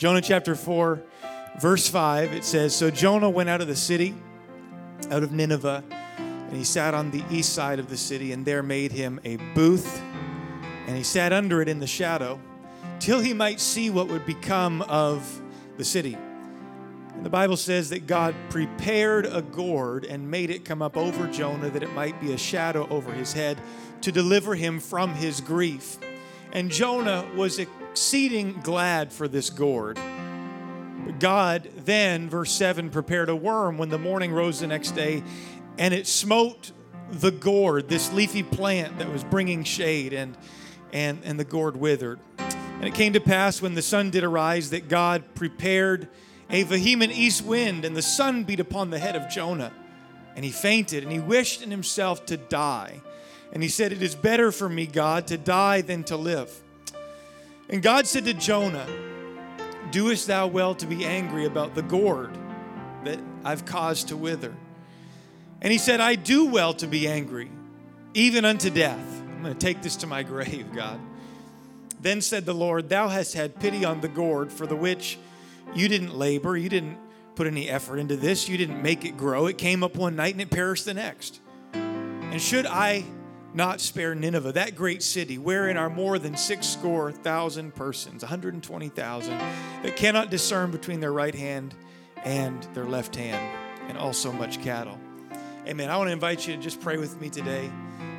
Jonah chapter 4, verse 5, it says So Jonah went out of the city, out of Nineveh, and he sat on the east side of the city, and there made him a booth, and he sat under it in the shadow, till he might see what would become of the city. And the Bible says that God prepared a gourd and made it come up over Jonah that it might be a shadow over his head to deliver him from his grief. And Jonah was exceeding glad for this gourd. God then, verse 7, prepared a worm when the morning rose the next day, and it smote the gourd, this leafy plant that was bringing shade, and, and, and the gourd withered. And it came to pass when the sun did arise that God prepared a vehement east wind, and the sun beat upon the head of Jonah. And he fainted, and he wished in himself to die. And he said, It is better for me, God, to die than to live. And God said to Jonah, Doest thou well to be angry about the gourd that I've caused to wither? And he said, I do well to be angry, even unto death. I'm going to take this to my grave, God. Then said the Lord, Thou hast had pity on the gourd for the which you didn't labor, you didn't put any effort into this, you didn't make it grow. It came up one night and it perished the next. And should I not spare Nineveh, that great city, wherein are more than six score thousand persons, 120,000, that cannot discern between their right hand and their left hand, and also much cattle. Amen. I want to invite you to just pray with me today.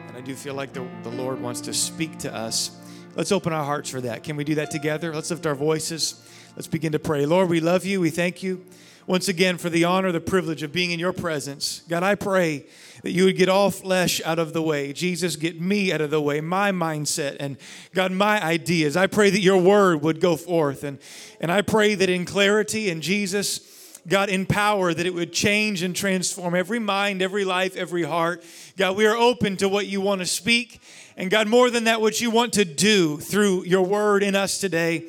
And I do feel like the, the Lord wants to speak to us. Let's open our hearts for that. Can we do that together? Let's lift our voices. Let's begin to pray. Lord, we love you. We thank you once again for the honor, the privilege of being in your presence. God, I pray that you would get all flesh out of the way. Jesus, get me out of the way, my mindset, and God, my ideas. I pray that your word would go forth. And, and I pray that in clarity and Jesus, God, in power, that it would change and transform every mind, every life, every heart. God, we are open to what you want to speak. And God, more than that, what you want to do through your word in us today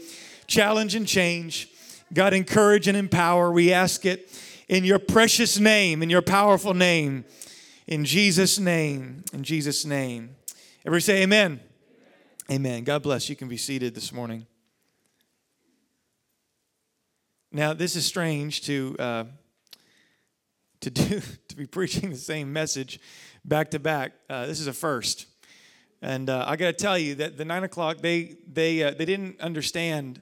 challenge and change. God, encourage and empower. We ask it in your precious name, in your powerful name, in Jesus' name, in Jesus' name. Everybody say amen. Amen. God bless. You can be seated this morning. Now, this is strange to uh, to do to be preaching the same message back to back. Uh, this is a first, and uh, I got to tell you that the nine o'clock they they uh, they didn't understand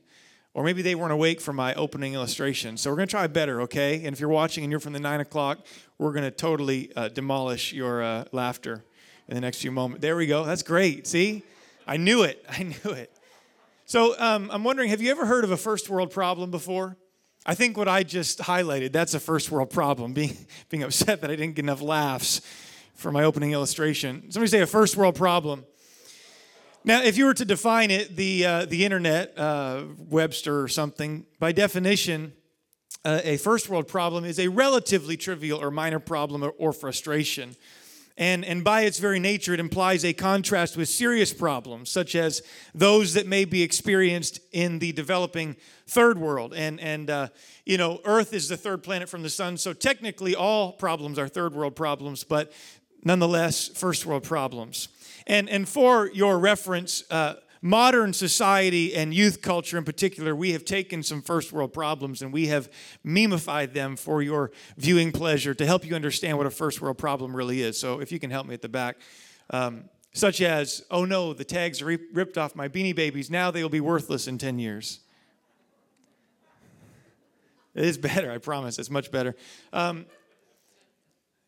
or maybe they weren't awake for my opening illustration. So we're going to try better, okay? And if you're watching and you're from the nine o'clock, we're going to totally uh, demolish your uh, laughter in the next few moments. There we go. That's great. See? I knew it. I knew it. So um, I'm wondering have you ever heard of a first world problem before? I think what I just highlighted, that's a first world problem, being, being upset that I didn't get enough laughs for my opening illustration. Somebody say a first world problem. Now, if you were to define it, the, uh, the internet, uh, Webster or something, by definition, uh, a first world problem is a relatively trivial or minor problem or, or frustration. And, and by its very nature, it implies a contrast with serious problems, such as those that may be experienced in the developing third world. And, and uh, you know, Earth is the third planet from the sun, so technically all problems are third world problems, but nonetheless, first world problems. And, and for your reference, uh, modern society and youth culture in particular, we have taken some first world problems and we have memeified them for your viewing pleasure to help you understand what a first world problem really is. So if you can help me at the back. Um, such as, oh no, the tags are ripped off my beanie babies. Now they will be worthless in 10 years. It is better, I promise. It's much better. Um,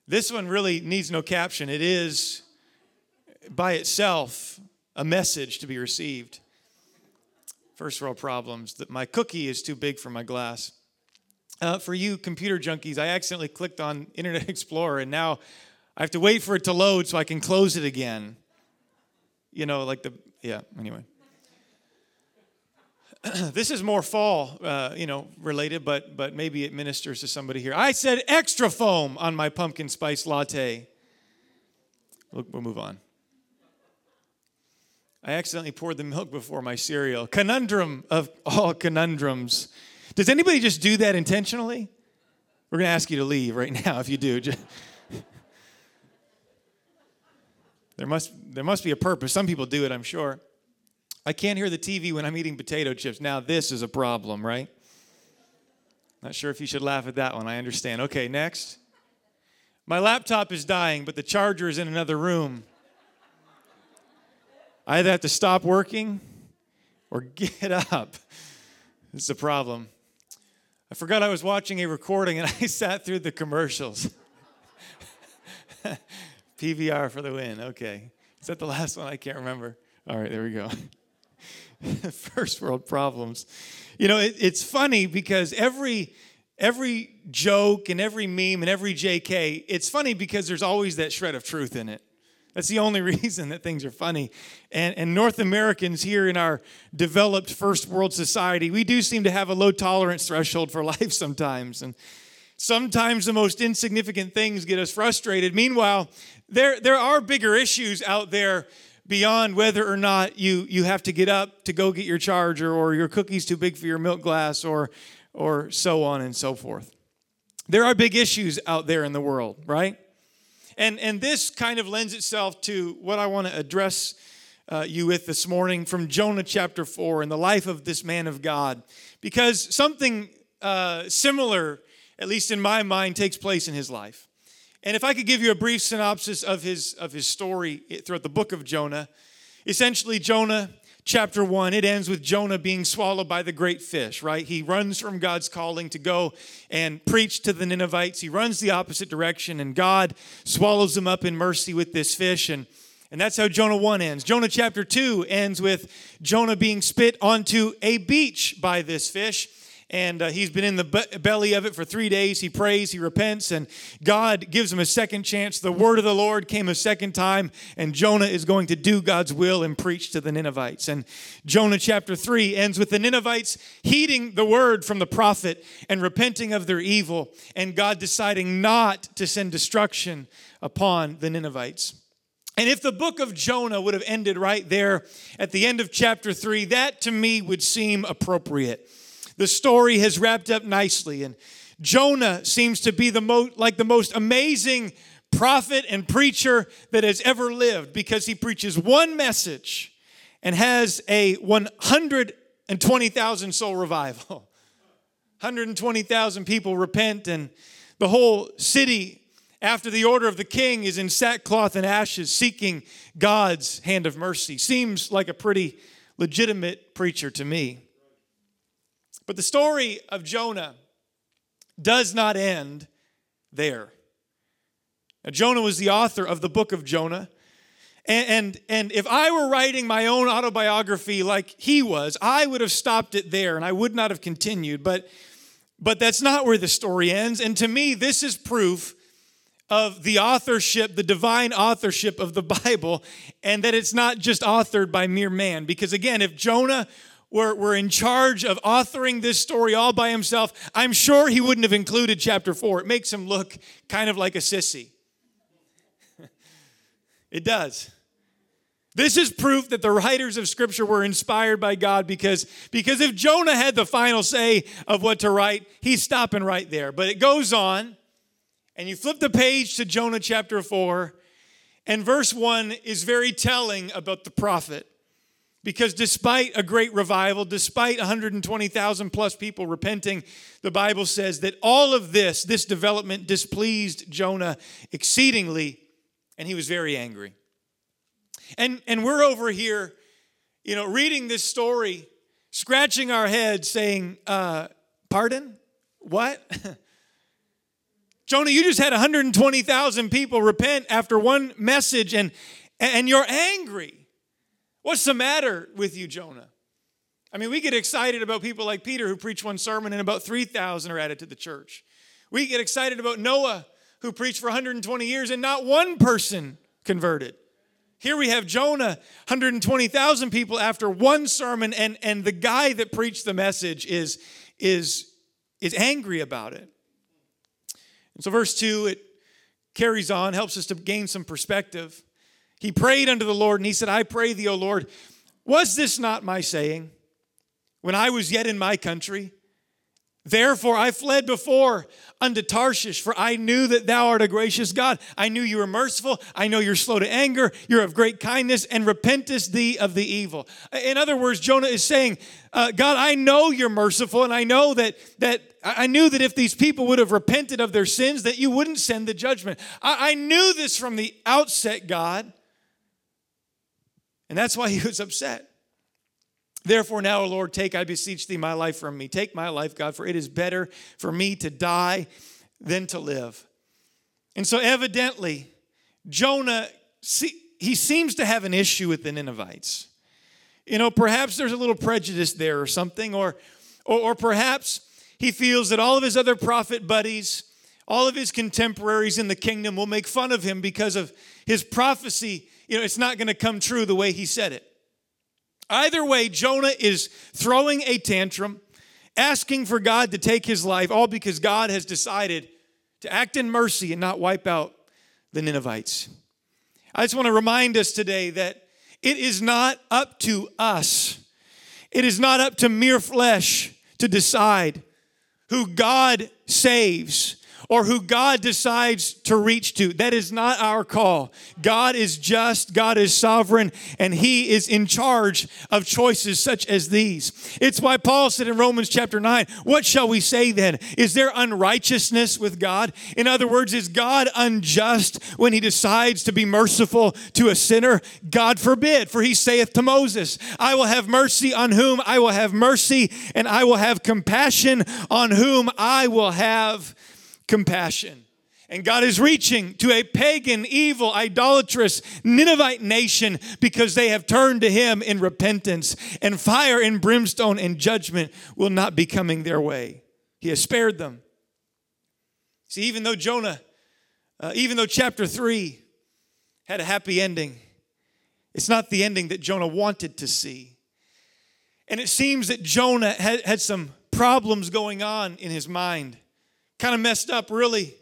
this one really needs no caption. It is by itself a message to be received. First world problems that my cookie is too big for my glass. Uh, for you computer junkies, I accidentally clicked on Internet Explorer and now I have to wait for it to load so I can close it again. You know, like the, yeah, anyway. this is more fall, uh, you know, related, but but maybe it ministers to somebody here. I said extra foam on my pumpkin spice latte. We'll, we'll move on. I accidentally poured the milk before my cereal. Conundrum of all conundrums. Does anybody just do that intentionally? We're going to ask you to leave right now if you do. there must, there must be a purpose. Some people do it, I'm sure. I can't hear the TV when I'm eating potato chips. Now, this is a problem, right? Not sure if you should laugh at that one. I understand. Okay, next. My laptop is dying, but the charger is in another room. I either have to stop working or get up. It's a problem. I forgot I was watching a recording and I sat through the commercials. PVR for the win. Okay. Is that the last one? I can't remember. All right, there we go. First world problems. You know, it, it's funny because every every joke and every meme and every JK, it's funny because there's always that shred of truth in it. That's the only reason that things are funny. And, and North Americans here in our developed first world society, we do seem to have a low tolerance threshold for life sometimes. And sometimes the most insignificant things get us frustrated. Meanwhile, there, there are bigger issues out there beyond whether or not you, you have to get up to go get your charger or your cookie's too big for your milk glass or, or so on and so forth. There are big issues out there in the world, right? And, and this kind of lends itself to what I want to address uh, you with this morning from Jonah chapter 4 and the life of this man of God. Because something uh, similar, at least in my mind, takes place in his life. And if I could give you a brief synopsis of his, of his story throughout the book of Jonah, essentially, Jonah chapter 1, it ends with Jonah being swallowed by the great fish, right? He runs from God's calling to go and preach to the Ninevites. He runs the opposite direction, and God swallows him up in mercy with this fish. And, and that's how Jonah 1 ends. Jonah chapter 2 ends with Jonah being spit onto a beach by this fish and uh, he's been in the be- belly of it for three days. He prays, he repents, and God gives him a second chance. The word of the Lord came a second time, and Jonah is going to do God's will and preach to the Ninevites. And Jonah chapter 3 ends with the Ninevites heeding the word from the prophet and repenting of their evil, and God deciding not to send destruction upon the Ninevites. And if the book of Jonah would have ended right there at the end of chapter 3, that to me would seem appropriate the story has wrapped up nicely. And Jonah seems to be the most like the most amazing prophet and preacher that has ever lived because he preaches one message and has a 120,000 soul revival. 120,000 people repent, and the whole city, after the order of the king, is in sackcloth and ashes seeking God's hand of mercy. Seems like a pretty legitimate preacher to me. But the story of Jonah does not end there. Now, Jonah was the author of the book of Jonah. And, and, and if I were writing my own autobiography like he was, I would have stopped it there and I would not have continued. But, but that's not where the story ends. And to me, this is proof of the authorship, the divine authorship of the Bible, and that it's not just authored by mere man. Because again, if Jonah were, were in charge of authoring this story all by himself, I'm sure he wouldn't have included chapter four. It makes him look kind of like a sissy. it does. This is proof that the writers of scripture were inspired by God because, because if Jonah had the final say of what to write, he's stopping right there. But it goes on, and you flip the page to Jonah chapter 4, and verse 1 is very telling about the prophet. Because despite a great revival, despite 120,000 plus people repenting, the Bible says that all of this, this development, displeased Jonah exceedingly, and he was very angry. And, and we're over here, you know, reading this story, scratching our heads, saying, uh, Pardon? What? Jonah, you just had 120,000 people repent after one message, and, and you're angry. What's the matter with you, Jonah? I mean, we get excited about people like Peter who preach one sermon and about 3,000 are added to the church. We get excited about Noah who preached for 120 years and not one person converted. Here we have Jonah, 120,000 people after one sermon, and, and the guy that preached the message is, is, is angry about it. And so, verse 2, it carries on, helps us to gain some perspective. He prayed unto the Lord and he said, I pray thee, O Lord, was this not my saying when I was yet in my country? Therefore, I fled before unto Tarshish, for I knew that thou art a gracious God. I knew you were merciful. I know you're slow to anger. You're of great kindness and repentest thee of the evil. In other words, Jonah is saying, uh, God, I know you're merciful, and I know that that I knew that if these people would have repented of their sins, that you wouldn't send the judgment. I, I knew this from the outset, God. And that's why he was upset. Therefore, now, O Lord, take, I beseech thee, my life from me. Take my life, God, for it is better for me to die than to live. And so, evidently, Jonah, he seems to have an issue with the Ninevites. You know, perhaps there's a little prejudice there or something, or, or, or perhaps he feels that all of his other prophet buddies, all of his contemporaries in the kingdom will make fun of him because of his prophecy. You know, it's not going to come true the way he said it. Either way, Jonah is throwing a tantrum, asking for God to take his life, all because God has decided to act in mercy and not wipe out the Ninevites. I just want to remind us today that it is not up to us, it is not up to mere flesh to decide who God saves or who God decides to reach to. That is not our call. God is just, God is sovereign, and He is in charge of choices such as these. It's why Paul said in Romans chapter 9, What shall we say then? Is there unrighteousness with God? In other words, is God unjust when He decides to be merciful to a sinner? God forbid, for He saith to Moses, I will have mercy on whom I will have mercy, and I will have compassion on whom I will have compassion. And God is reaching to a pagan, evil, idolatrous Ninevite nation because they have turned to Him in repentance, and fire and brimstone and judgment will not be coming their way. He has spared them. See, even though Jonah, uh, even though chapter 3 had a happy ending, it's not the ending that Jonah wanted to see. And it seems that Jonah had, had some problems going on in his mind kind of messed up, really,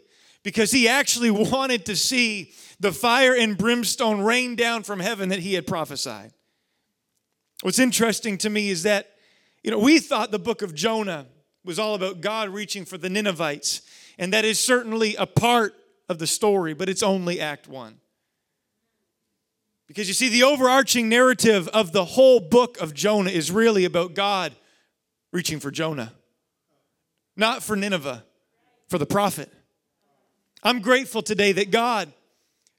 because he actually wanted to see the fire and brimstone rain down from heaven that he had prophesied. What's interesting to me is that, you know, we thought the book of Jonah was all about God reaching for the Ninevites, and that is certainly a part of the story, but it's only Act 1. Because you see, the overarching narrative of the whole book of Jonah is really about God reaching for Jonah, not for Nineveh for the prophet. I'm grateful today that God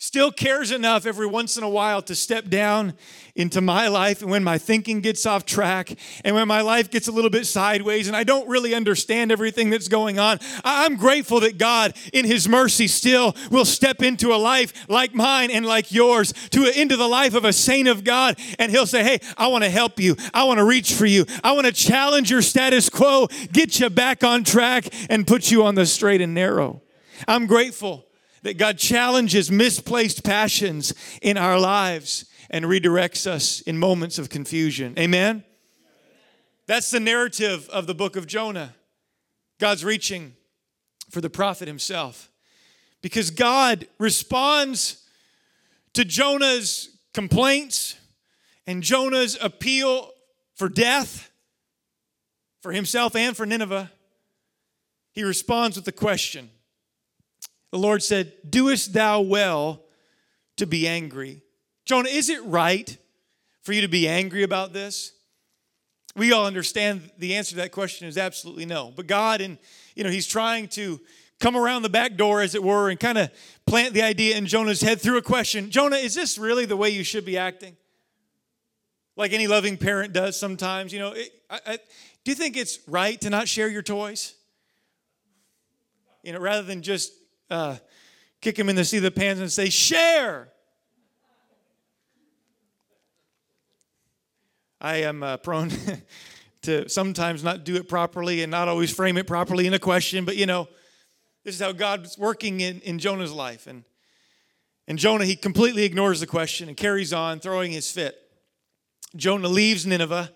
still cares enough every once in a while to step down into my life and when my thinking gets off track and when my life gets a little bit sideways and I don't really understand everything that's going on. I'm grateful that God in his mercy still will step into a life like mine and like yours to into the life of a saint of God and he'll say, "Hey, I want to help you. I want to reach for you. I want to challenge your status quo, get you back on track and put you on the straight and narrow." I'm grateful that God challenges misplaced passions in our lives and redirects us in moments of confusion. Amen? That's the narrative of the book of Jonah. God's reaching for the prophet himself because God responds to Jonah's complaints and Jonah's appeal for death for himself and for Nineveh. He responds with the question the Lord said, Doest thou well to be angry? Jonah, is it right for you to be angry about this? We all understand the answer to that question is absolutely no. But God, and you know, He's trying to come around the back door, as it were, and kind of plant the idea in Jonah's head through a question Jonah, is this really the way you should be acting? Like any loving parent does sometimes. You know, it, I, I, do you think it's right to not share your toys? You know, rather than just uh, kick him in the seat of the pants and say, Share. I am uh, prone to sometimes not do it properly and not always frame it properly in a question, but you know, this is how God's working in, in Jonah's life. And, and Jonah, he completely ignores the question and carries on, throwing his fit. Jonah leaves Nineveh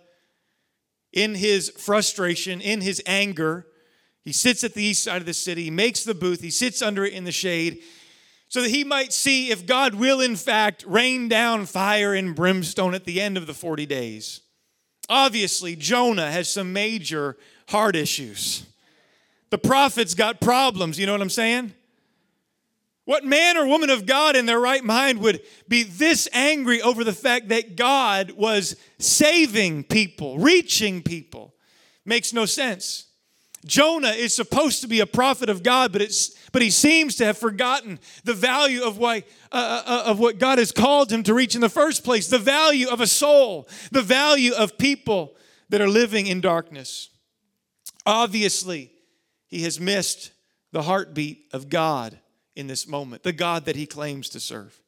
in his frustration, in his anger, he sits at the east side of the city, he makes the booth, he sits under it in the shade so that he might see if God will, in fact, rain down fire and brimstone at the end of the 40 days. Obviously, Jonah has some major heart issues. The prophet's got problems. You know what I'm saying? What man or woman of God in their right mind would be this angry over the fact that God was saving people, reaching people? Makes no sense. Jonah is supposed to be a prophet of God, but it's but he seems to have forgotten the value of why uh, uh, uh, of what God has called him to reach in the first place, the value of a soul, the value of people that are living in darkness. Obviously, he has missed the heartbeat of God in this moment, the God that he claims to serve.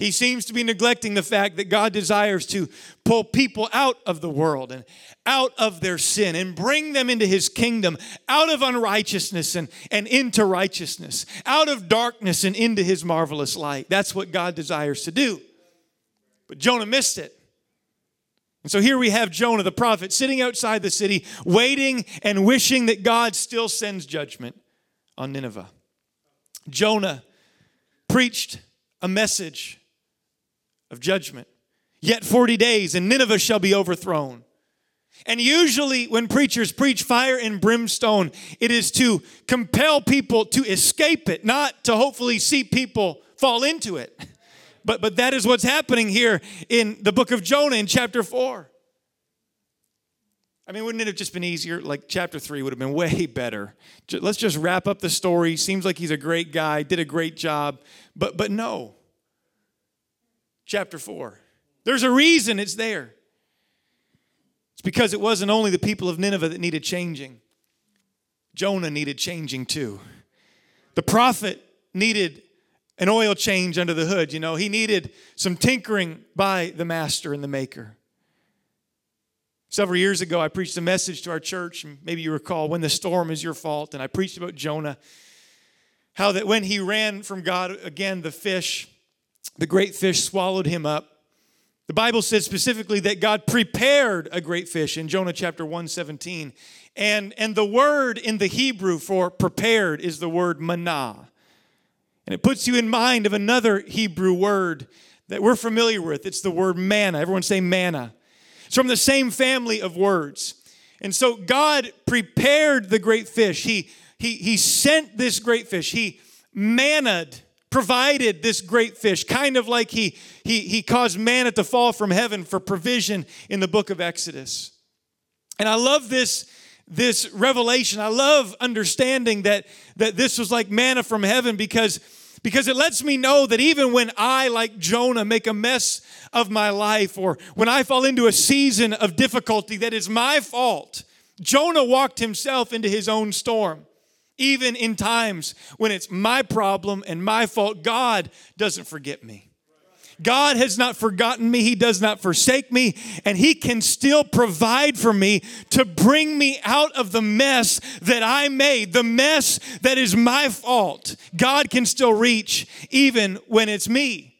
He seems to be neglecting the fact that God desires to pull people out of the world and out of their sin and bring them into his kingdom, out of unrighteousness and, and into righteousness, out of darkness and into his marvelous light. That's what God desires to do. But Jonah missed it. And so here we have Jonah, the prophet, sitting outside the city, waiting and wishing that God still sends judgment on Nineveh. Jonah preached a message of judgment. Yet 40 days, and Nineveh shall be overthrown. And usually, when preachers preach fire and brimstone, it is to compel people to escape it, not to hopefully see people fall into it. But, but that is what's happening here in the book of Jonah in chapter 4. I mean, wouldn't it have just been easier? Like, chapter three would have been way better. Let's just wrap up the story. Seems like he's a great guy, did a great job. But, but no. Chapter four. There's a reason it's there. It's because it wasn't only the people of Nineveh that needed changing, Jonah needed changing too. The prophet needed an oil change under the hood. You know, he needed some tinkering by the master and the maker. Several years ago, I preached a message to our church, maybe you recall, When the Storm is Your Fault, and I preached about Jonah. How that when he ran from God, again, the fish, the great fish swallowed him up. The Bible says specifically that God prepared a great fish in Jonah chapter 1 17. And, and the word in the Hebrew for prepared is the word manah. And it puts you in mind of another Hebrew word that we're familiar with. It's the word manna. Everyone say manna. It's from the same family of words. And so God prepared the great fish. He, he, he sent this great fish. He manned, provided this great fish, kind of like he, he, he caused manna to fall from heaven for provision in the book of Exodus. And I love this, this revelation. I love understanding that, that this was like manna from heaven because because it lets me know that even when I, like Jonah, make a mess of my life or when I fall into a season of difficulty that is my fault, Jonah walked himself into his own storm. Even in times when it's my problem and my fault, God doesn't forget me. God has not forgotten me. He does not forsake me. And He can still provide for me to bring me out of the mess that I made, the mess that is my fault. God can still reach even when it's me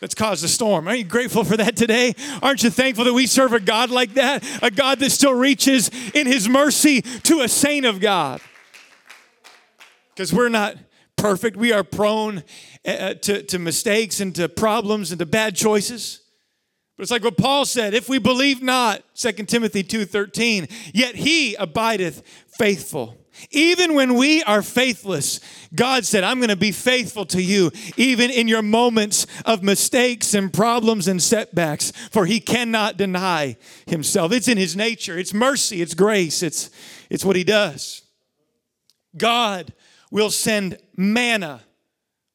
that's caused a storm. Aren't you grateful for that today? Aren't you thankful that we serve a God like that? A God that still reaches in His mercy to a saint of God. Because we're not perfect. We are prone uh, to, to mistakes and to problems and to bad choices. But it's like what Paul said, if we believe not, 2 Timothy 2:13, yet he abideth faithful. Even when we are faithless, God said, I'm going to be faithful to you, even in your moments of mistakes and problems and setbacks, for He cannot deny Himself. It's in His nature, it's mercy, it's grace, it's, it's what He does. God will send manna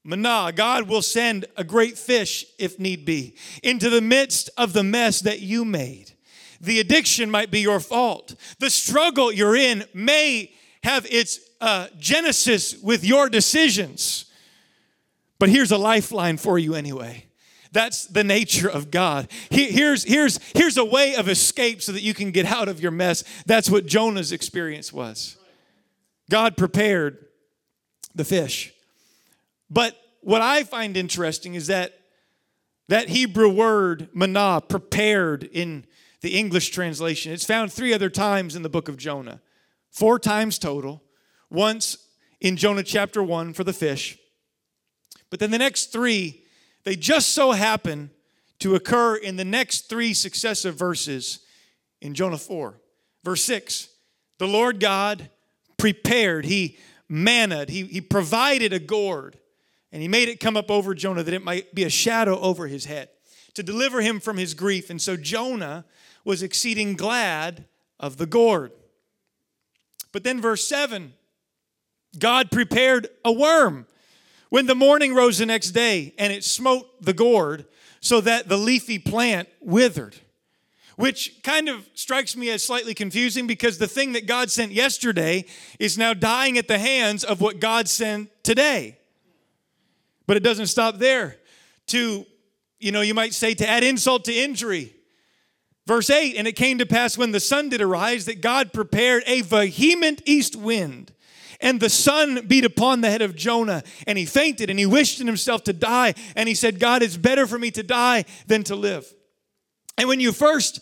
manna. God will send a great fish, if need be, into the midst of the mess that you made. The addiction might be your fault. The struggle you're in may have its uh, genesis with your decisions. But here's a lifeline for you anyway. That's the nature of God. Here's, here's, here's a way of escape so that you can get out of your mess. That's what Jonah's experience was. God prepared the fish. But what I find interesting is that that Hebrew word manah, prepared in the English translation, it's found three other times in the book of Jonah. Four times total. Once in Jonah chapter 1 for the fish. But then the next three, they just so happen to occur in the next three successive verses in Jonah 4. Verse 6 The Lord God prepared, he manned, he, he provided a gourd, and he made it come up over Jonah that it might be a shadow over his head to deliver him from his grief. And so Jonah was exceeding glad of the gourd. But then, verse 7 God prepared a worm when the morning rose the next day, and it smote the gourd so that the leafy plant withered. Which kind of strikes me as slightly confusing because the thing that God sent yesterday is now dying at the hands of what God sent today. But it doesn't stop there. To, you know, you might say to add insult to injury. Verse 8, and it came to pass when the sun did arise that God prepared a vehement east wind and the sun beat upon the head of Jonah, and he fainted, and he wished in himself to die. And he said, God, it's better for me to die than to live. And when you first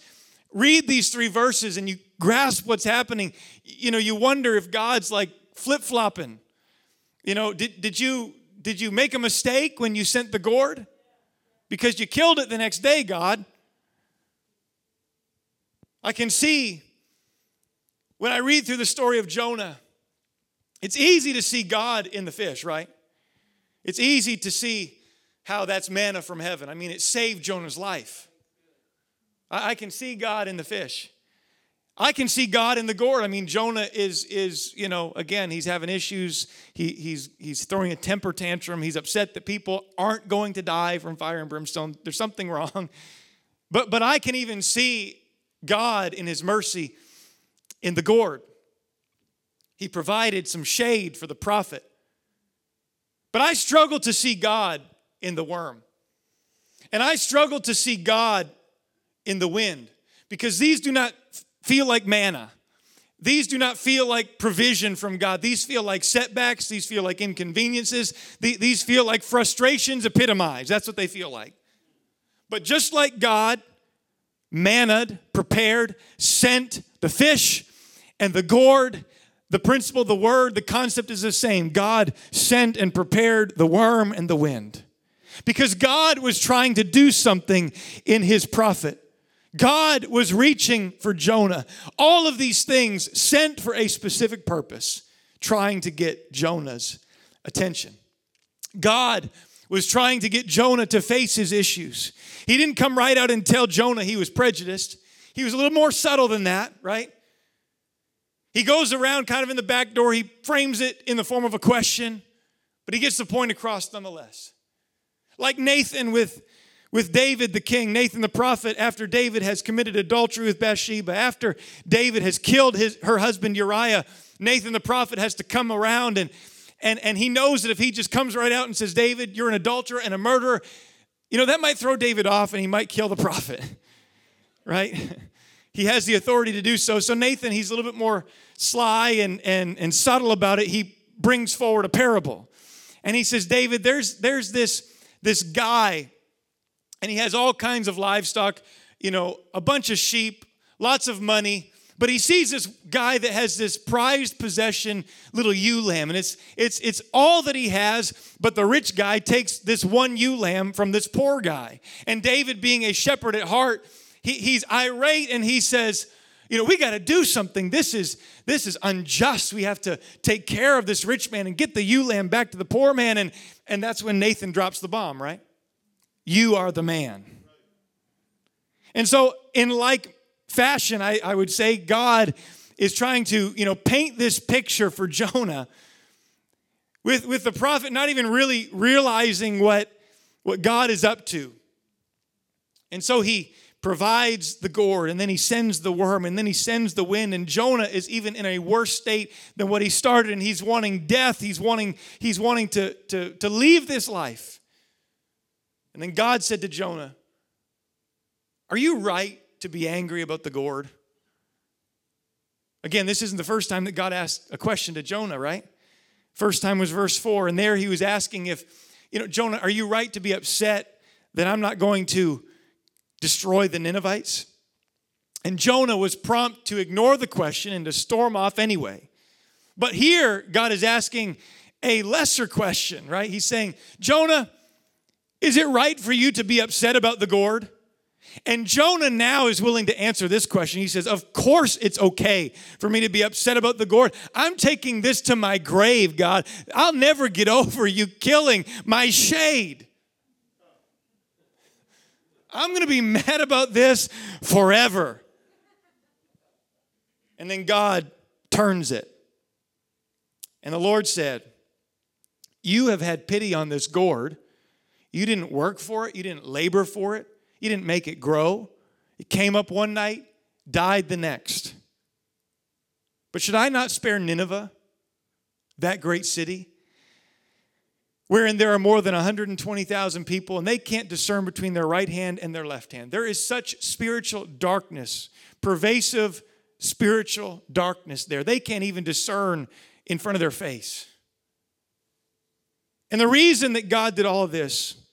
read these three verses and you grasp what's happening, you know, you wonder if God's like flip flopping. You know, did, did you did you make a mistake when you sent the gourd? Because you killed it the next day, God. I can see when I read through the story of Jonah it's easy to see God in the fish, right? It's easy to see how that's manna from heaven. I mean, it saved Jonah's life. I, can see God in the fish. I can see God in the gourd. I mean, Jonah is is you know again he's having issues. He he's he's throwing a temper tantrum. He's upset that people aren't going to die from fire and brimstone. There's something wrong. But but I can even see God in His mercy in the gourd. He provided some shade for the prophet. But I struggle to see God in the worm. And I struggle to see God in the wind because these do not feel like manna. These do not feel like provision from God. These feel like setbacks. These feel like inconveniences. These feel like frustrations epitomized. That's what they feel like. But just like God mannaed, prepared, sent the fish and the gourd the principle, the word, the concept is the same. God sent and prepared the worm and the wind. Because God was trying to do something in his prophet. God was reaching for Jonah. All of these things sent for a specific purpose, trying to get Jonah's attention. God was trying to get Jonah to face his issues. He didn't come right out and tell Jonah he was prejudiced. He was a little more subtle than that, right? He goes around kind of in the back door. He frames it in the form of a question, but he gets the point across nonetheless. Like Nathan with, with David the king, Nathan the prophet, after David has committed adultery with Bathsheba, after David has killed his, her husband Uriah, Nathan the prophet has to come around and, and, and he knows that if he just comes right out and says, David, you're an adulterer and a murderer, you know, that might throw David off and he might kill the prophet, right? he has the authority to do so. So Nathan, he's a little bit more sly and, and, and subtle about it. He brings forward a parable. And he says, David, there's, there's this, this guy, and he has all kinds of livestock, you know, a bunch of sheep, lots of money. But he sees this guy that has this prized possession, little ewe lamb, and it's it's it's all that he has. But the rich guy takes this one ewe lamb from this poor guy. And David, being a shepherd at heart, he, he's irate and he says, you know, we got to do something. This is this is unjust. We have to take care of this rich man and get the ewe lamb back to the poor man. And and that's when Nathan drops the bomb, right? You are the man. And so, in like fashion, I, I would say God is trying to, you know, paint this picture for Jonah with, with the prophet not even really realizing what, what God is up to. And so he provides the gourd and then he sends the worm and then he sends the wind and jonah is even in a worse state than what he started and he's wanting death he's wanting he's wanting to to, to leave this life and then god said to jonah are you right to be angry about the gourd again this isn't the first time that god asked a question to jonah right first time was verse 4 and there he was asking if you know jonah are you right to be upset that i'm not going to destroy the Ninevites? And Jonah was prompt to ignore the question and to storm off anyway. But here, God is asking a lesser question, right? He's saying, Jonah, is it right for you to be upset about the gourd? And Jonah now is willing to answer this question. He says, Of course, it's okay for me to be upset about the gourd. I'm taking this to my grave, God. I'll never get over you killing my shade. I'm going to be mad about this forever. And then God turns it. And the Lord said, You have had pity on this gourd. You didn't work for it, you didn't labor for it, you didn't make it grow. It came up one night, died the next. But should I not spare Nineveh, that great city, wherein there are more than 120,000 people and they can't discern between their right hand and their left hand? There is such spiritual darkness, pervasive spiritual darkness there. They can't even discern in front of their face. And the reason that God did all of this,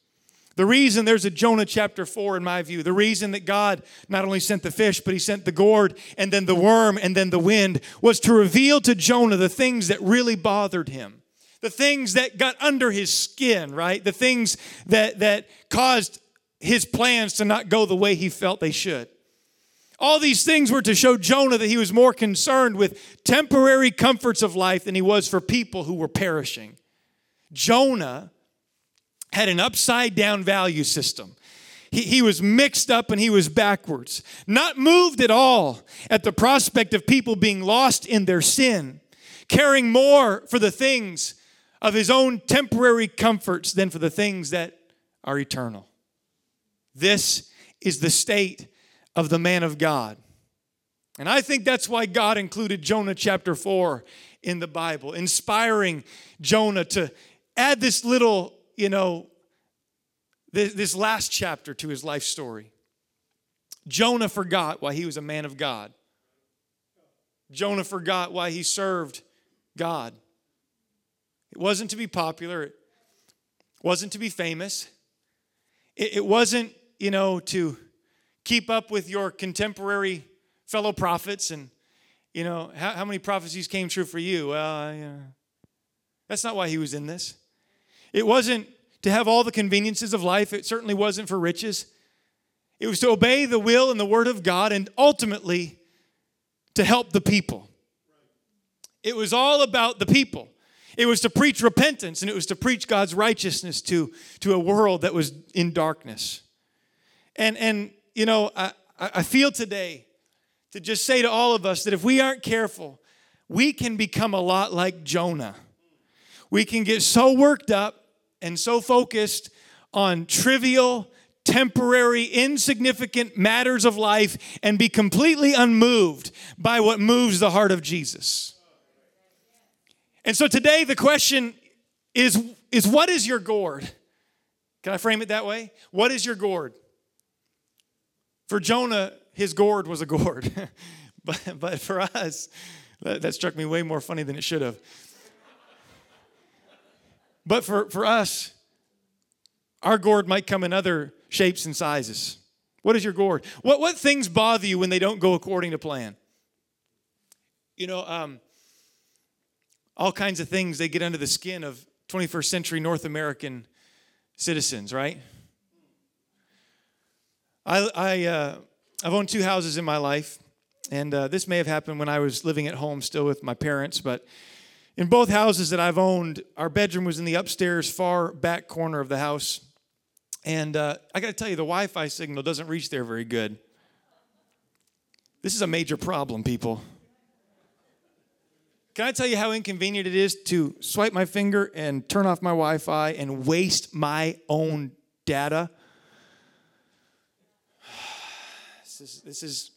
the reason there's a Jonah chapter 4 in my view, the reason that God not only sent the fish, but he sent the gourd and then the worm and then the wind was to reveal to Jonah the things that really bothered him. The things that got under his skin, right? The things that that caused his plans to not go the way he felt they should. All these things were to show Jonah that he was more concerned with temporary comforts of life than he was for people who were perishing. Jonah had an upside down value system. He, he was mixed up and he was backwards, not moved at all at the prospect of people being lost in their sin, caring more for the things of his own temporary comforts than for the things that are eternal. This is the state of the man of God. And I think that's why God included Jonah chapter 4 in the Bible, inspiring Jonah to add this little, you know, this, this last chapter to his life story. Jonah forgot why he was a man of God. Jonah forgot why he served God. It wasn't to be popular, it wasn't to be famous, it, it wasn't, you know, to keep up with your contemporary fellow prophets and you know how, how many prophecies came true for you well yeah. that's not why he was in this it wasn't to have all the conveniences of life. It certainly wasn't for riches. It was to obey the will and the word of god and ultimately to help the people. It was all about the people. It was to preach repentance and it was to preach god's righteousness to, to a world that was in darkness. And and you know, I, I feel today to just say to all of us that if we aren't careful, we can become a lot like Jonah. We can get so worked up and so focused on trivial, temporary, insignificant matters of life and be completely unmoved by what moves the heart of Jesus. And so today the question is, is what is your gourd? Can I frame it that way? What is your gourd? For Jonah, his gourd was a gourd. but, but for us, that, that struck me way more funny than it should have. But for, for us, our gourd might come in other shapes and sizes. What is your gourd? What, what things bother you when they don't go according to plan? You know, um, all kinds of things they get under the skin of 21st century North American citizens, right? I, I, uh, I've owned two houses in my life, and uh, this may have happened when I was living at home still with my parents, but in both houses that I've owned, our bedroom was in the upstairs far back corner of the house. And uh, I got to tell you, the Wi Fi signal doesn't reach there very good. This is a major problem, people. Can I tell you how inconvenient it is to swipe my finger and turn off my Wi Fi and waste my own data? This is, this is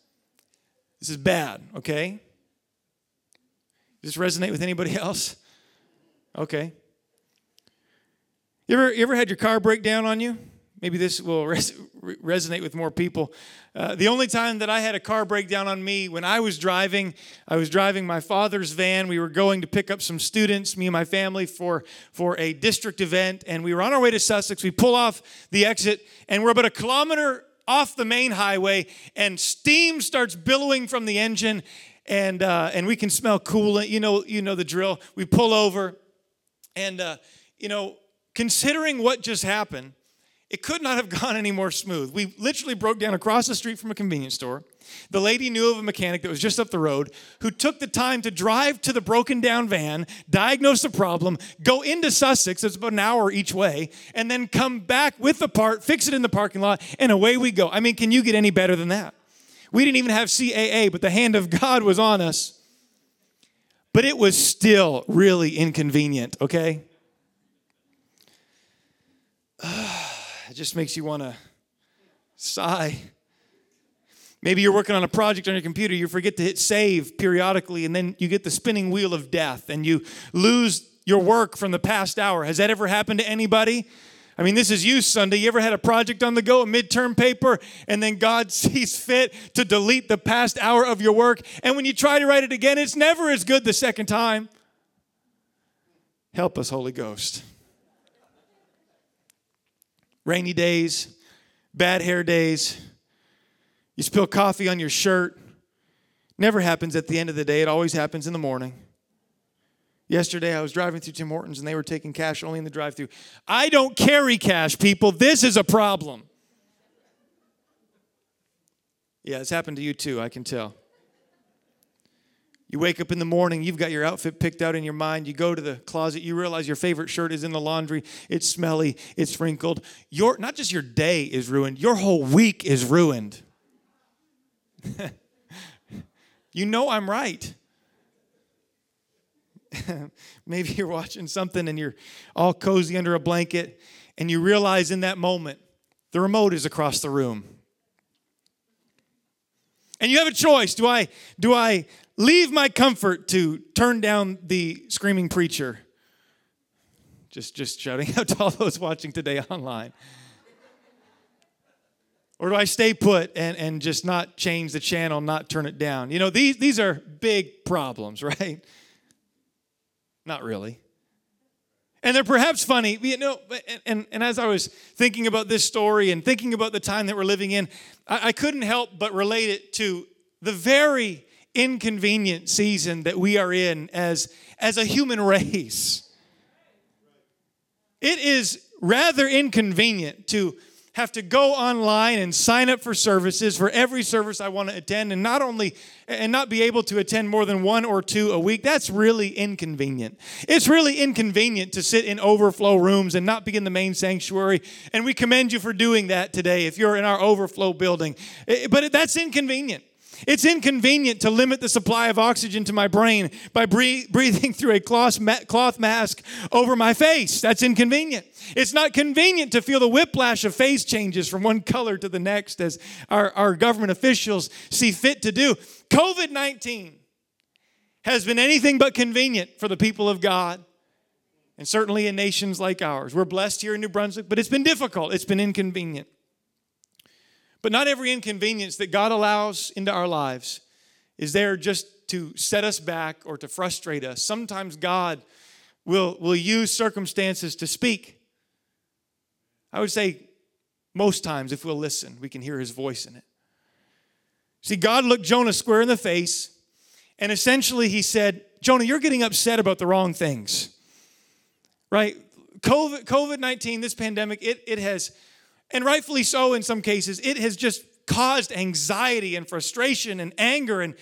this is bad, okay? Does this resonate with anybody else? Okay. You ever, you ever had your car break down on you? Maybe this will res- resonate with more people. Uh, the only time that I had a car break down on me when I was driving, I was driving my father's van. We were going to pick up some students, me and my family, for, for a district event. And we were on our way to Sussex. We pull off the exit, and we're about a kilometer off the main highway, and steam starts billowing from the engine, and uh, and we can smell coolant. You know, you know the drill. We pull over, and uh, you know, considering what just happened, it could not have gone any more smooth. We literally broke down across the street from a convenience store. The lady knew of a mechanic that was just up the road who took the time to drive to the broken down van, diagnose the problem, go into Sussex, it's about an hour each way, and then come back with the part, fix it in the parking lot, and away we go. I mean, can you get any better than that? We didn't even have CAA, but the hand of God was on us. But it was still really inconvenient, okay? it just makes you want to sigh. Maybe you're working on a project on your computer, you forget to hit save periodically, and then you get the spinning wheel of death and you lose your work from the past hour. Has that ever happened to anybody? I mean, this is you Sunday. You ever had a project on the go, a midterm paper, and then God sees fit to delete the past hour of your work? And when you try to write it again, it's never as good the second time. Help us, Holy Ghost rainy days, bad hair days. You spill coffee on your shirt. Never happens at the end of the day, it always happens in the morning. Yesterday, I was driving through Tim Hortons and they were taking cash only in the drive through. I don't carry cash, people. This is a problem. Yeah, it's happened to you too, I can tell. You wake up in the morning, you've got your outfit picked out in your mind. You go to the closet, you realize your favorite shirt is in the laundry. It's smelly, it's wrinkled. Your not just your day is ruined, your whole week is ruined. you know I'm right. Maybe you're watching something and you're all cozy under a blanket and you realize in that moment the remote is across the room. And you have a choice. Do I do I leave my comfort to turn down the screaming preacher. Just, just shouting out to all those watching today online. Or do I stay put and, and just not change the channel, not turn it down? You know, these, these are big problems, right? Not really. And they're perhaps funny, you know, and, and, and, as I was thinking about this story and thinking about the time that we're living in, I, I couldn't help but relate it to the very inconvenient season that we are in as, as a human race. It is rather inconvenient to have to go online and sign up for services for every service I want to attend and not only and not be able to attend more than one or two a week that's really inconvenient. It's really inconvenient to sit in overflow rooms and not be in the main sanctuary and we commend you for doing that today if you're in our overflow building. Eh, but that's inconvenient. It's inconvenient to limit the supply of oxygen to my brain by breathing through a cloth mask over my face. That's inconvenient. It's not convenient to feel the whiplash of phase changes from one color to the next as our, our government officials see fit to do. COVID 19 has been anything but convenient for the people of God, and certainly in nations like ours. We're blessed here in New Brunswick, but it's been difficult, it's been inconvenient. But not every inconvenience that God allows into our lives is there just to set us back or to frustrate us. Sometimes God will, will use circumstances to speak. I would say most times, if we'll listen, we can hear his voice in it. See, God looked Jonah square in the face, and essentially he said, Jonah, you're getting upset about the wrong things. Right? COVID 19, this pandemic, it, it has and rightfully so in some cases, it has just caused anxiety and frustration and anger and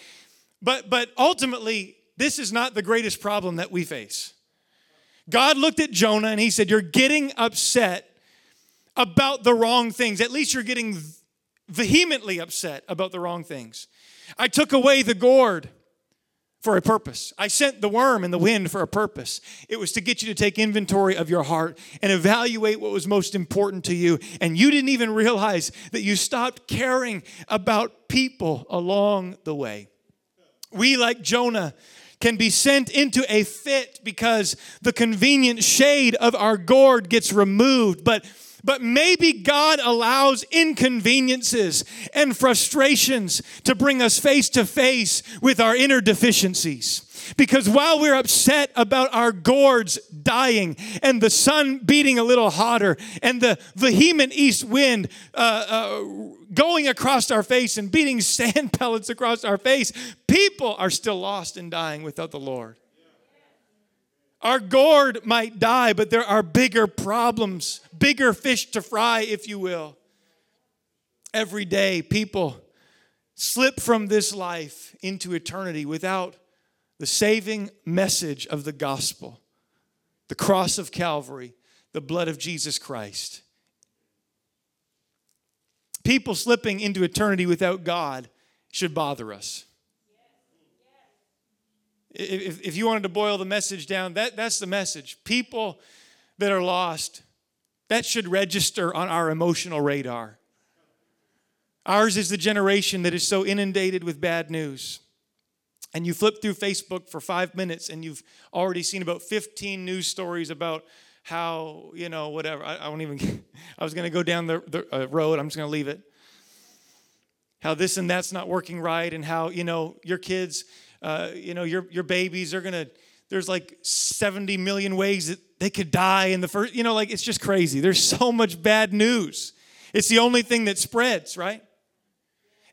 but but ultimately this is not the greatest problem that we face. God looked at Jonah and he said, "You're getting upset about the wrong things. At least you're getting vehemently upset about the wrong things. I took away the gourd for a purpose. I sent the worm and the wind for a purpose. It was to get you to take inventory of your heart and evaluate what was most important to you. And you didn't even realize that you stopped caring about people along the way. We, like Jonah, can be sent into a fit because the convenient shade of our gourd gets removed. But but maybe God allows inconveniences and frustrations to bring us face to face with our inner deficiencies. Because while we're upset about our gourds dying and the sun beating a little hotter and the vehement east wind uh, uh, going across our face and beating sand pellets across our face, people are still lost and dying without the Lord. Our gourd might die, but there are bigger problems, bigger fish to fry, if you will. Every day, people slip from this life into eternity without the saving message of the gospel, the cross of Calvary, the blood of Jesus Christ. People slipping into eternity without God should bother us. If, if you wanted to boil the message down, that, that's the message. People that are lost, that should register on our emotional radar. Ours is the generation that is so inundated with bad news. And you flip through Facebook for five minutes and you've already seen about 15 news stories about how, you know, whatever. I, I won't even, I was going to go down the, the uh, road, I'm just going to leave it. How this and that's not working right, and how, you know, your kids, uh, you know, your, your babies are going to, there's like 70 million ways that they could die in the first, you know, like it's just crazy. There's so much bad news. It's the only thing that spreads, right?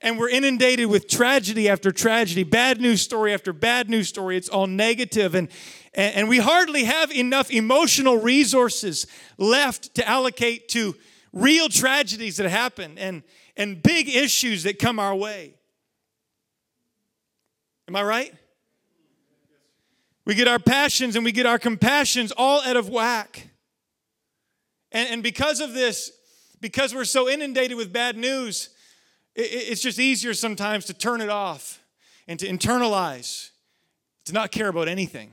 and we're inundated with tragedy after tragedy, bad news story after bad news story. It's all negative, and, and we hardly have enough emotional resources left to allocate to real tragedies that happen and, and big issues that come our way. Am I right? We get our passions and we get our compassions all out of whack. And, and because of this, because we're so inundated with bad news, it's just easier sometimes to turn it off and to internalize, to not care about anything.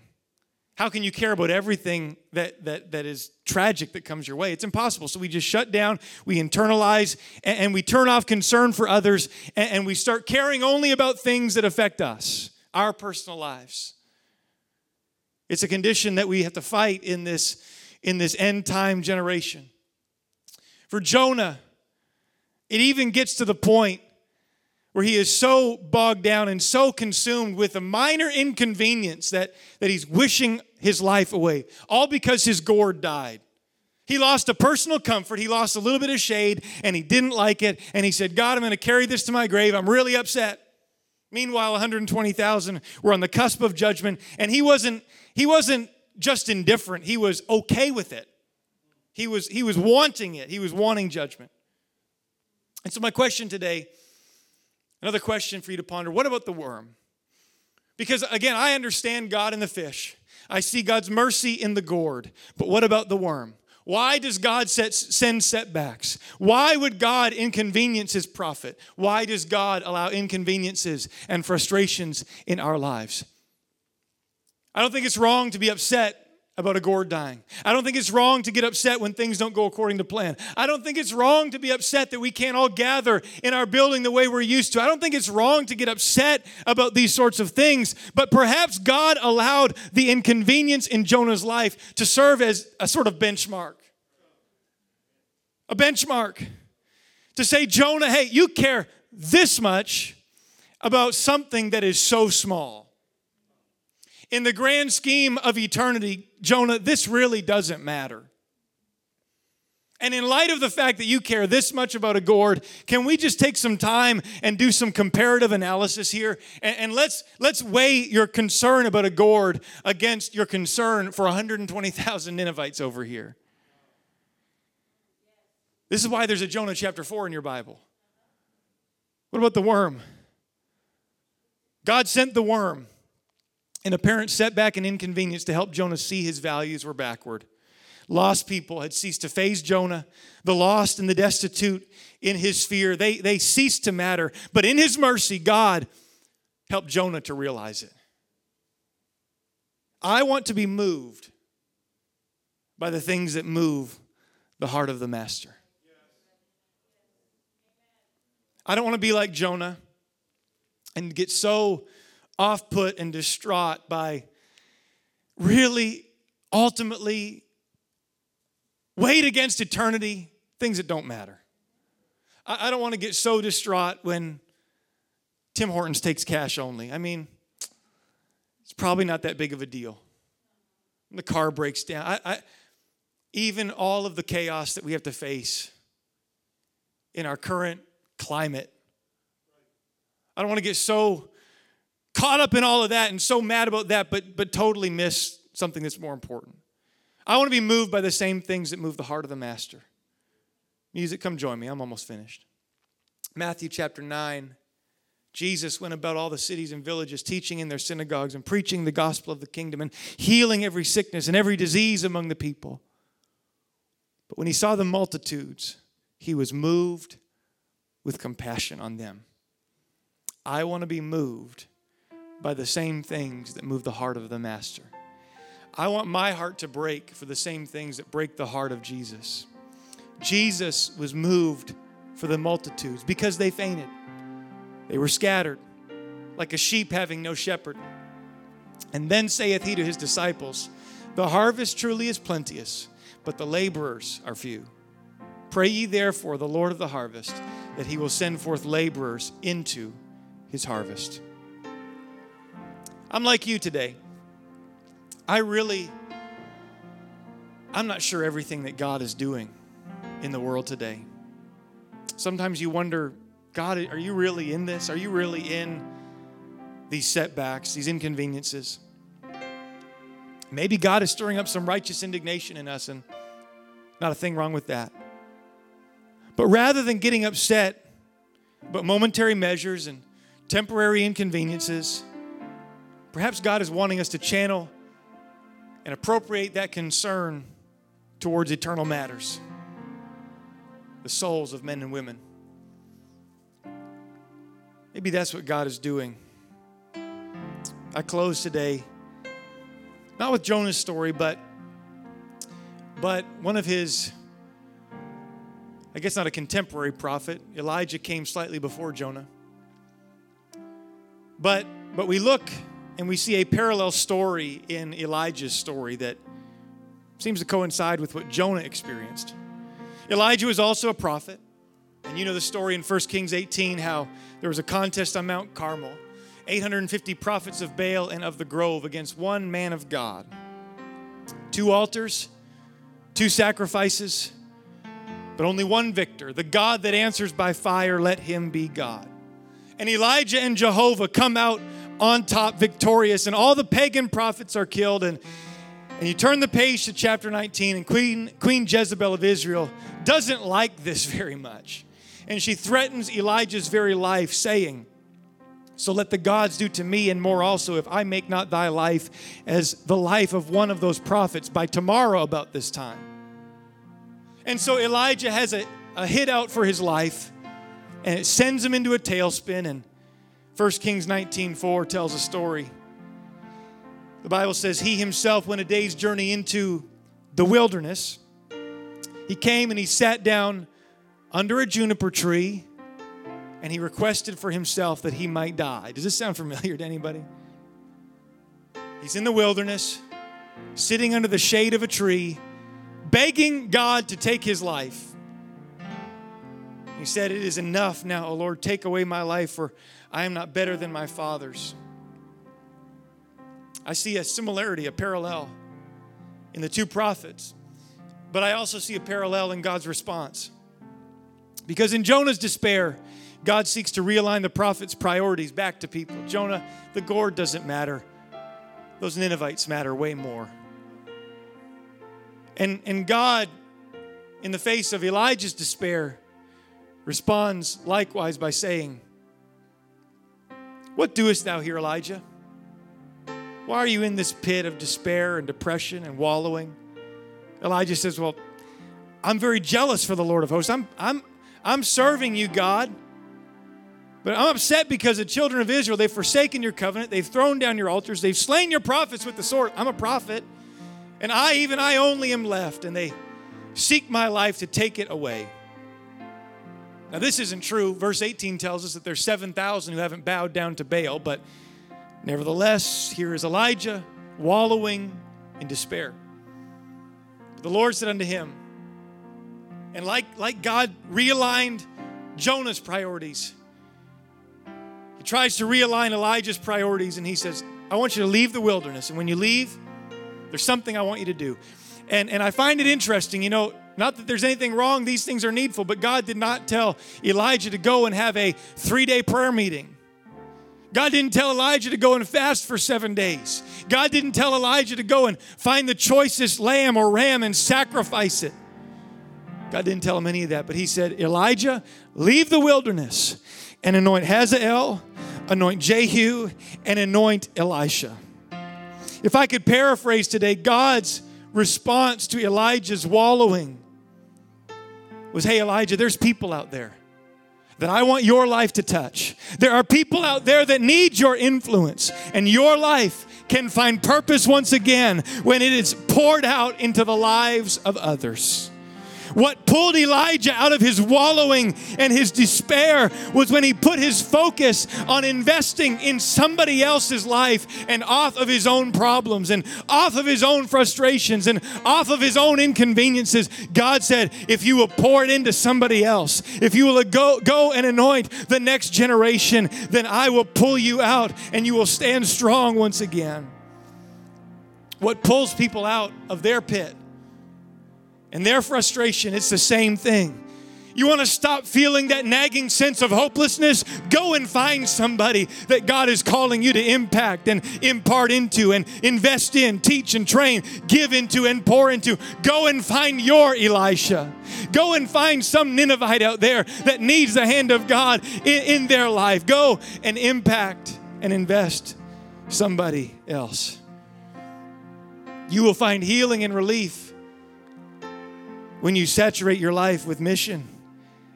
How can you care about everything that, that, that is tragic that comes your way? It's impossible. So we just shut down, we internalize, and, and we turn off concern for others, and, and we start caring only about things that affect us, our personal lives. It's a condition that we have to fight in this, in this end time generation. For Jonah, it even gets to the point where he is so bogged down and so consumed with a minor inconvenience that, that he's wishing his life away, all because his gourd died. He lost a personal comfort, he lost a little bit of shade, and he didn't like it. And he said, God, I'm going to carry this to my grave. I'm really upset. Meanwhile, 120,000 were on the cusp of judgment, and he wasn't, he wasn't just indifferent, he was okay with it. He was, he was wanting it, he was wanting judgment. And so, my question today, another question for you to ponder what about the worm? Because again, I understand God in the fish, I see God's mercy in the gourd, but what about the worm? Why does God set, send setbacks? Why would God inconvenience his prophet? Why does God allow inconveniences and frustrations in our lives? I don't think it's wrong to be upset about a gourd dying. I don't think it's wrong to get upset when things don't go according to plan. I don't think it's wrong to be upset that we can't all gather in our building the way we're used to. I don't think it's wrong to get upset about these sorts of things, but perhaps God allowed the inconvenience in Jonah's life to serve as a sort of benchmark. A benchmark to say, Jonah, hey, you care this much about something that is so small. In the grand scheme of eternity, Jonah, this really doesn't matter. And in light of the fact that you care this much about a gourd, can we just take some time and do some comparative analysis here? And, and, let's, let's weigh your concern about a gourd against your concern for 120,000 Ninevites over here. This is why there's a Jonah chapter 4 in your Bible. What about the worm? God sent the worm an apparent setback and inconvenience to help Jonah see his values were backward. Lost people had ceased to faze Jonah. The lost and the destitute in his fear, they, they ceased to matter. But in his mercy, God helped Jonah to realize it. I want to be moved by the things that move the heart of the master. I don't want to be like Jonah and get so off put and distraught by really ultimately weighed against eternity things that don't matter. I, I don't want to get so distraught when Tim Hortons takes cash only. I mean, it's probably not that big of a deal. the car breaks down. I, I, even all of the chaos that we have to face in our current climate, I don't want to get so caught up in all of that and so mad about that, but, but totally miss something that's more important. I want to be moved by the same things that move the heart of the master. Music, come join me. I'm almost finished. Matthew chapter 9. Jesus went about all the cities and villages, teaching in their synagogues and preaching the gospel of the kingdom and healing every sickness and every disease among the people. But when he saw the multitudes, he was moved with compassion on them. I want to be moved by the same things that move the heart of the Master. I want my heart to break for the same things that break the heart of Jesus. Jesus was moved for the multitudes because they fainted. They were scattered like a sheep having no shepherd. And then saith he to his disciples, The harvest truly is plenteous, but the laborers are few. Pray ye therefore the Lord of the harvest that he will send forth laborers into his harvest. I'm like you today. I really, I'm not sure everything that God is doing in the world today. Sometimes you wonder, God, are you really in this? Are you really in these setbacks, these inconveniences? Maybe God is stirring up some righteous indignation in us, and not a thing wrong with that. But rather than getting upset, but momentary measures and temporary inconveniences, perhaps God is wanting us to channel and appropriate that concern towards eternal matters, the souls of men and women. Maybe that's what God is doing. I close today, not with Jonah's story, but but one of his I guess not a contemporary prophet. Elijah came slightly before Jonah. But but we look and we see a parallel story in Elijah's story that seems to coincide with what Jonah experienced. Elijah was also a prophet. And you know the story in 1 Kings 18 how there was a contest on Mount Carmel 850 prophets of Baal and of the grove against one man of God. Two altars, two sacrifices, but only one victor. The God that answers by fire, let him be God. And Elijah and Jehovah come out on top victorious, and all the pagan prophets are killed. And, and you turn the page to chapter 19, and Queen, Queen Jezebel of Israel doesn't like this very much. And she threatens Elijah's very life, saying, So let the gods do to me and more also, if I make not thy life as the life of one of those prophets by tomorrow about this time. And so Elijah has a, a hit out for his life, and it sends him into a tailspin. And 1 Kings 19 4 tells a story. The Bible says, He himself went a day's journey into the wilderness. He came and he sat down under a juniper tree and he requested for himself that he might die. Does this sound familiar to anybody? He's in the wilderness, sitting under the shade of a tree, begging God to take his life. He said, It is enough now, O Lord, take away my life, for I am not better than my father's. I see a similarity, a parallel in the two prophets, but I also see a parallel in God's response. Because in Jonah's despair, God seeks to realign the prophet's priorities back to people. Jonah, the gourd doesn't matter. Those Ninevites matter way more. And, and God, in the face of Elijah's despair, responds likewise by saying, What doest thou here, Elijah? Why are you in this pit of despair and depression and wallowing? Elijah says, Well, I'm very jealous for the Lord of hosts. I'm, I'm, I'm serving you, God. But I'm upset because the children of Israel, they've forsaken your covenant. They've thrown down your altars. They've slain your prophets with the sword. I'm a prophet. And I, even I only am left. And they seek my life to take it away. Now, this isn't true. Verse 18 tells us that there's 7,000 who haven't bowed down to Baal. But nevertheless, here is Elijah wallowing in despair. The Lord said unto him, and like, like God realigned Jonah's priorities, he tries to realign Elijah's priorities, and he says, I want you to leave the wilderness. And when you leave, there's something I want you to do. And, and I find it interesting, you know, not that there's anything wrong, these things are needful, but God did not tell Elijah to go and have a three day prayer meeting. God didn't tell Elijah to go and fast for seven days. God didn't tell Elijah to go and find the choicest lamb or ram and sacrifice it. God didn't tell him any of that, but he said, Elijah, leave the wilderness and anoint Hazael, anoint Jehu, and anoint Elisha. If I could paraphrase today, God's response to Elijah's wallowing was, Hey, Elijah, there's people out there that I want your life to touch. There are people out there that need your influence, and your life can find purpose once again when it is poured out into the lives of others. What pulled Elijah out of his wallowing and his despair was when he put his focus on investing in somebody else's life and off of his own problems and off of his own frustrations and off of his own inconveniences. God said, If you will pour it into somebody else, if you will go, go and anoint the next generation, then I will pull you out and you will stand strong once again. What pulls people out of their pit and their frustration, it's the same thing. You want to stop feeling that nagging sense of hopelessness? Go and find somebody that God is calling you to impact and impart into and invest in, teach and train, give into and pour into. Go and find your Elisha. Go and find some Ninevite out there that needs the hand of God in, in their life. Go and impact and invest somebody else. You will find healing and relief when you saturate your life with mission,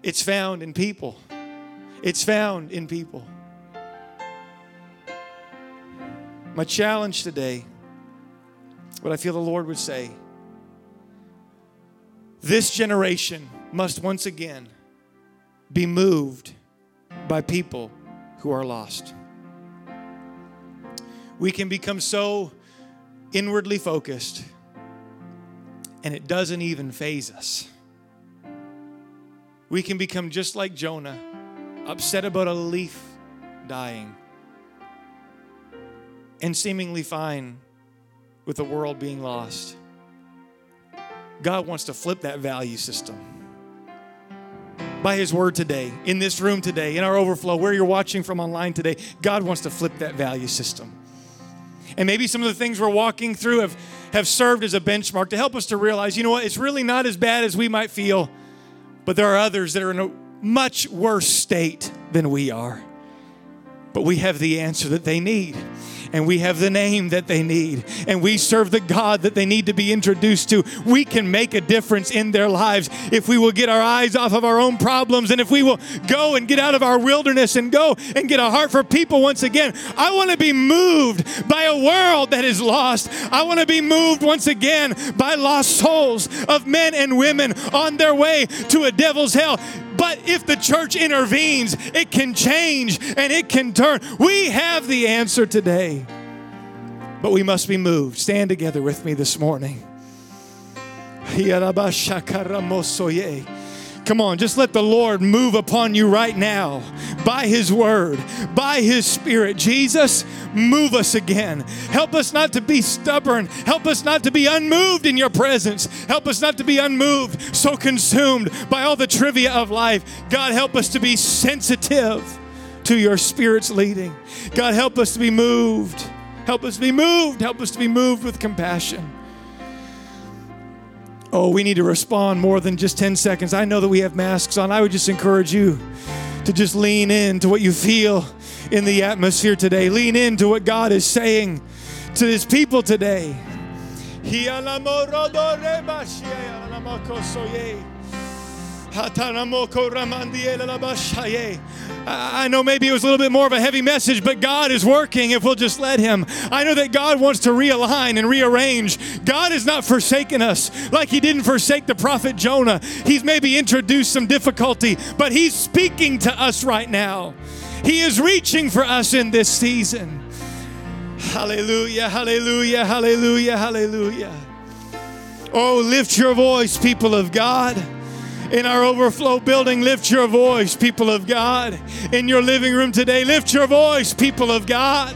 it's found in people. It's found in people. My challenge today, what I feel the Lord would say this generation must once again be moved by people who are lost. We can become so inwardly focused and it doesn't even faze us. We can become just like Jonah, upset about a leaf dying, and seemingly fine with the world being lost. God wants to flip that value system. By His Word today, in this room today, in our overflow, where you're watching from online today, God wants to flip that value system. And maybe some of the things we're walking through have, have served as a benchmark to help us to realize, you know what, it's really not as bad as we might feel, but there are others that are in a much worse state than we are. But we have the answer that they need and we have the name that they need, and we serve the God that they need to be introduced to, we can make a difference in their lives if we will get our eyes off of our own problems and if we will go and get out of our wilderness and go and get a heart for people once again. I want to be moved by a world that is lost. I want to be moved once again by lost souls of men and women on their way to a devil's hell. But if the church intervenes, it can change and it can turn. We have the answer today. But we must be moved. Stand together with me this morning. Come on, just let the Lord move upon you right now by His Word, by His Spirit. Jesus, move us again. Help us not to be stubborn. Help us not to be unmoved in your presence. Help us not to be unmoved, so consumed by all the trivia of life. God, help us to be sensitive to your Spirit's leading. God, help us to be moved. Help us be moved. Help us to be moved with compassion. Oh, we need to respond more than just 10 seconds. I know that we have masks on. I would just encourage you to just lean in to what you feel in the atmosphere today. Lean in to what God is saying to his people today. I know maybe it was a little bit more of a heavy message, but God is working if we'll just let Him. I know that God wants to realign and rearrange. God has not forsaken us like He didn't forsake the prophet Jonah. He's maybe introduced some difficulty, but He's speaking to us right now. He is reaching for us in this season. Hallelujah, hallelujah, hallelujah, hallelujah. Oh, lift your voice, people of God in our overflow building, lift your voice, people of God. In your living room today, lift your voice, people of God.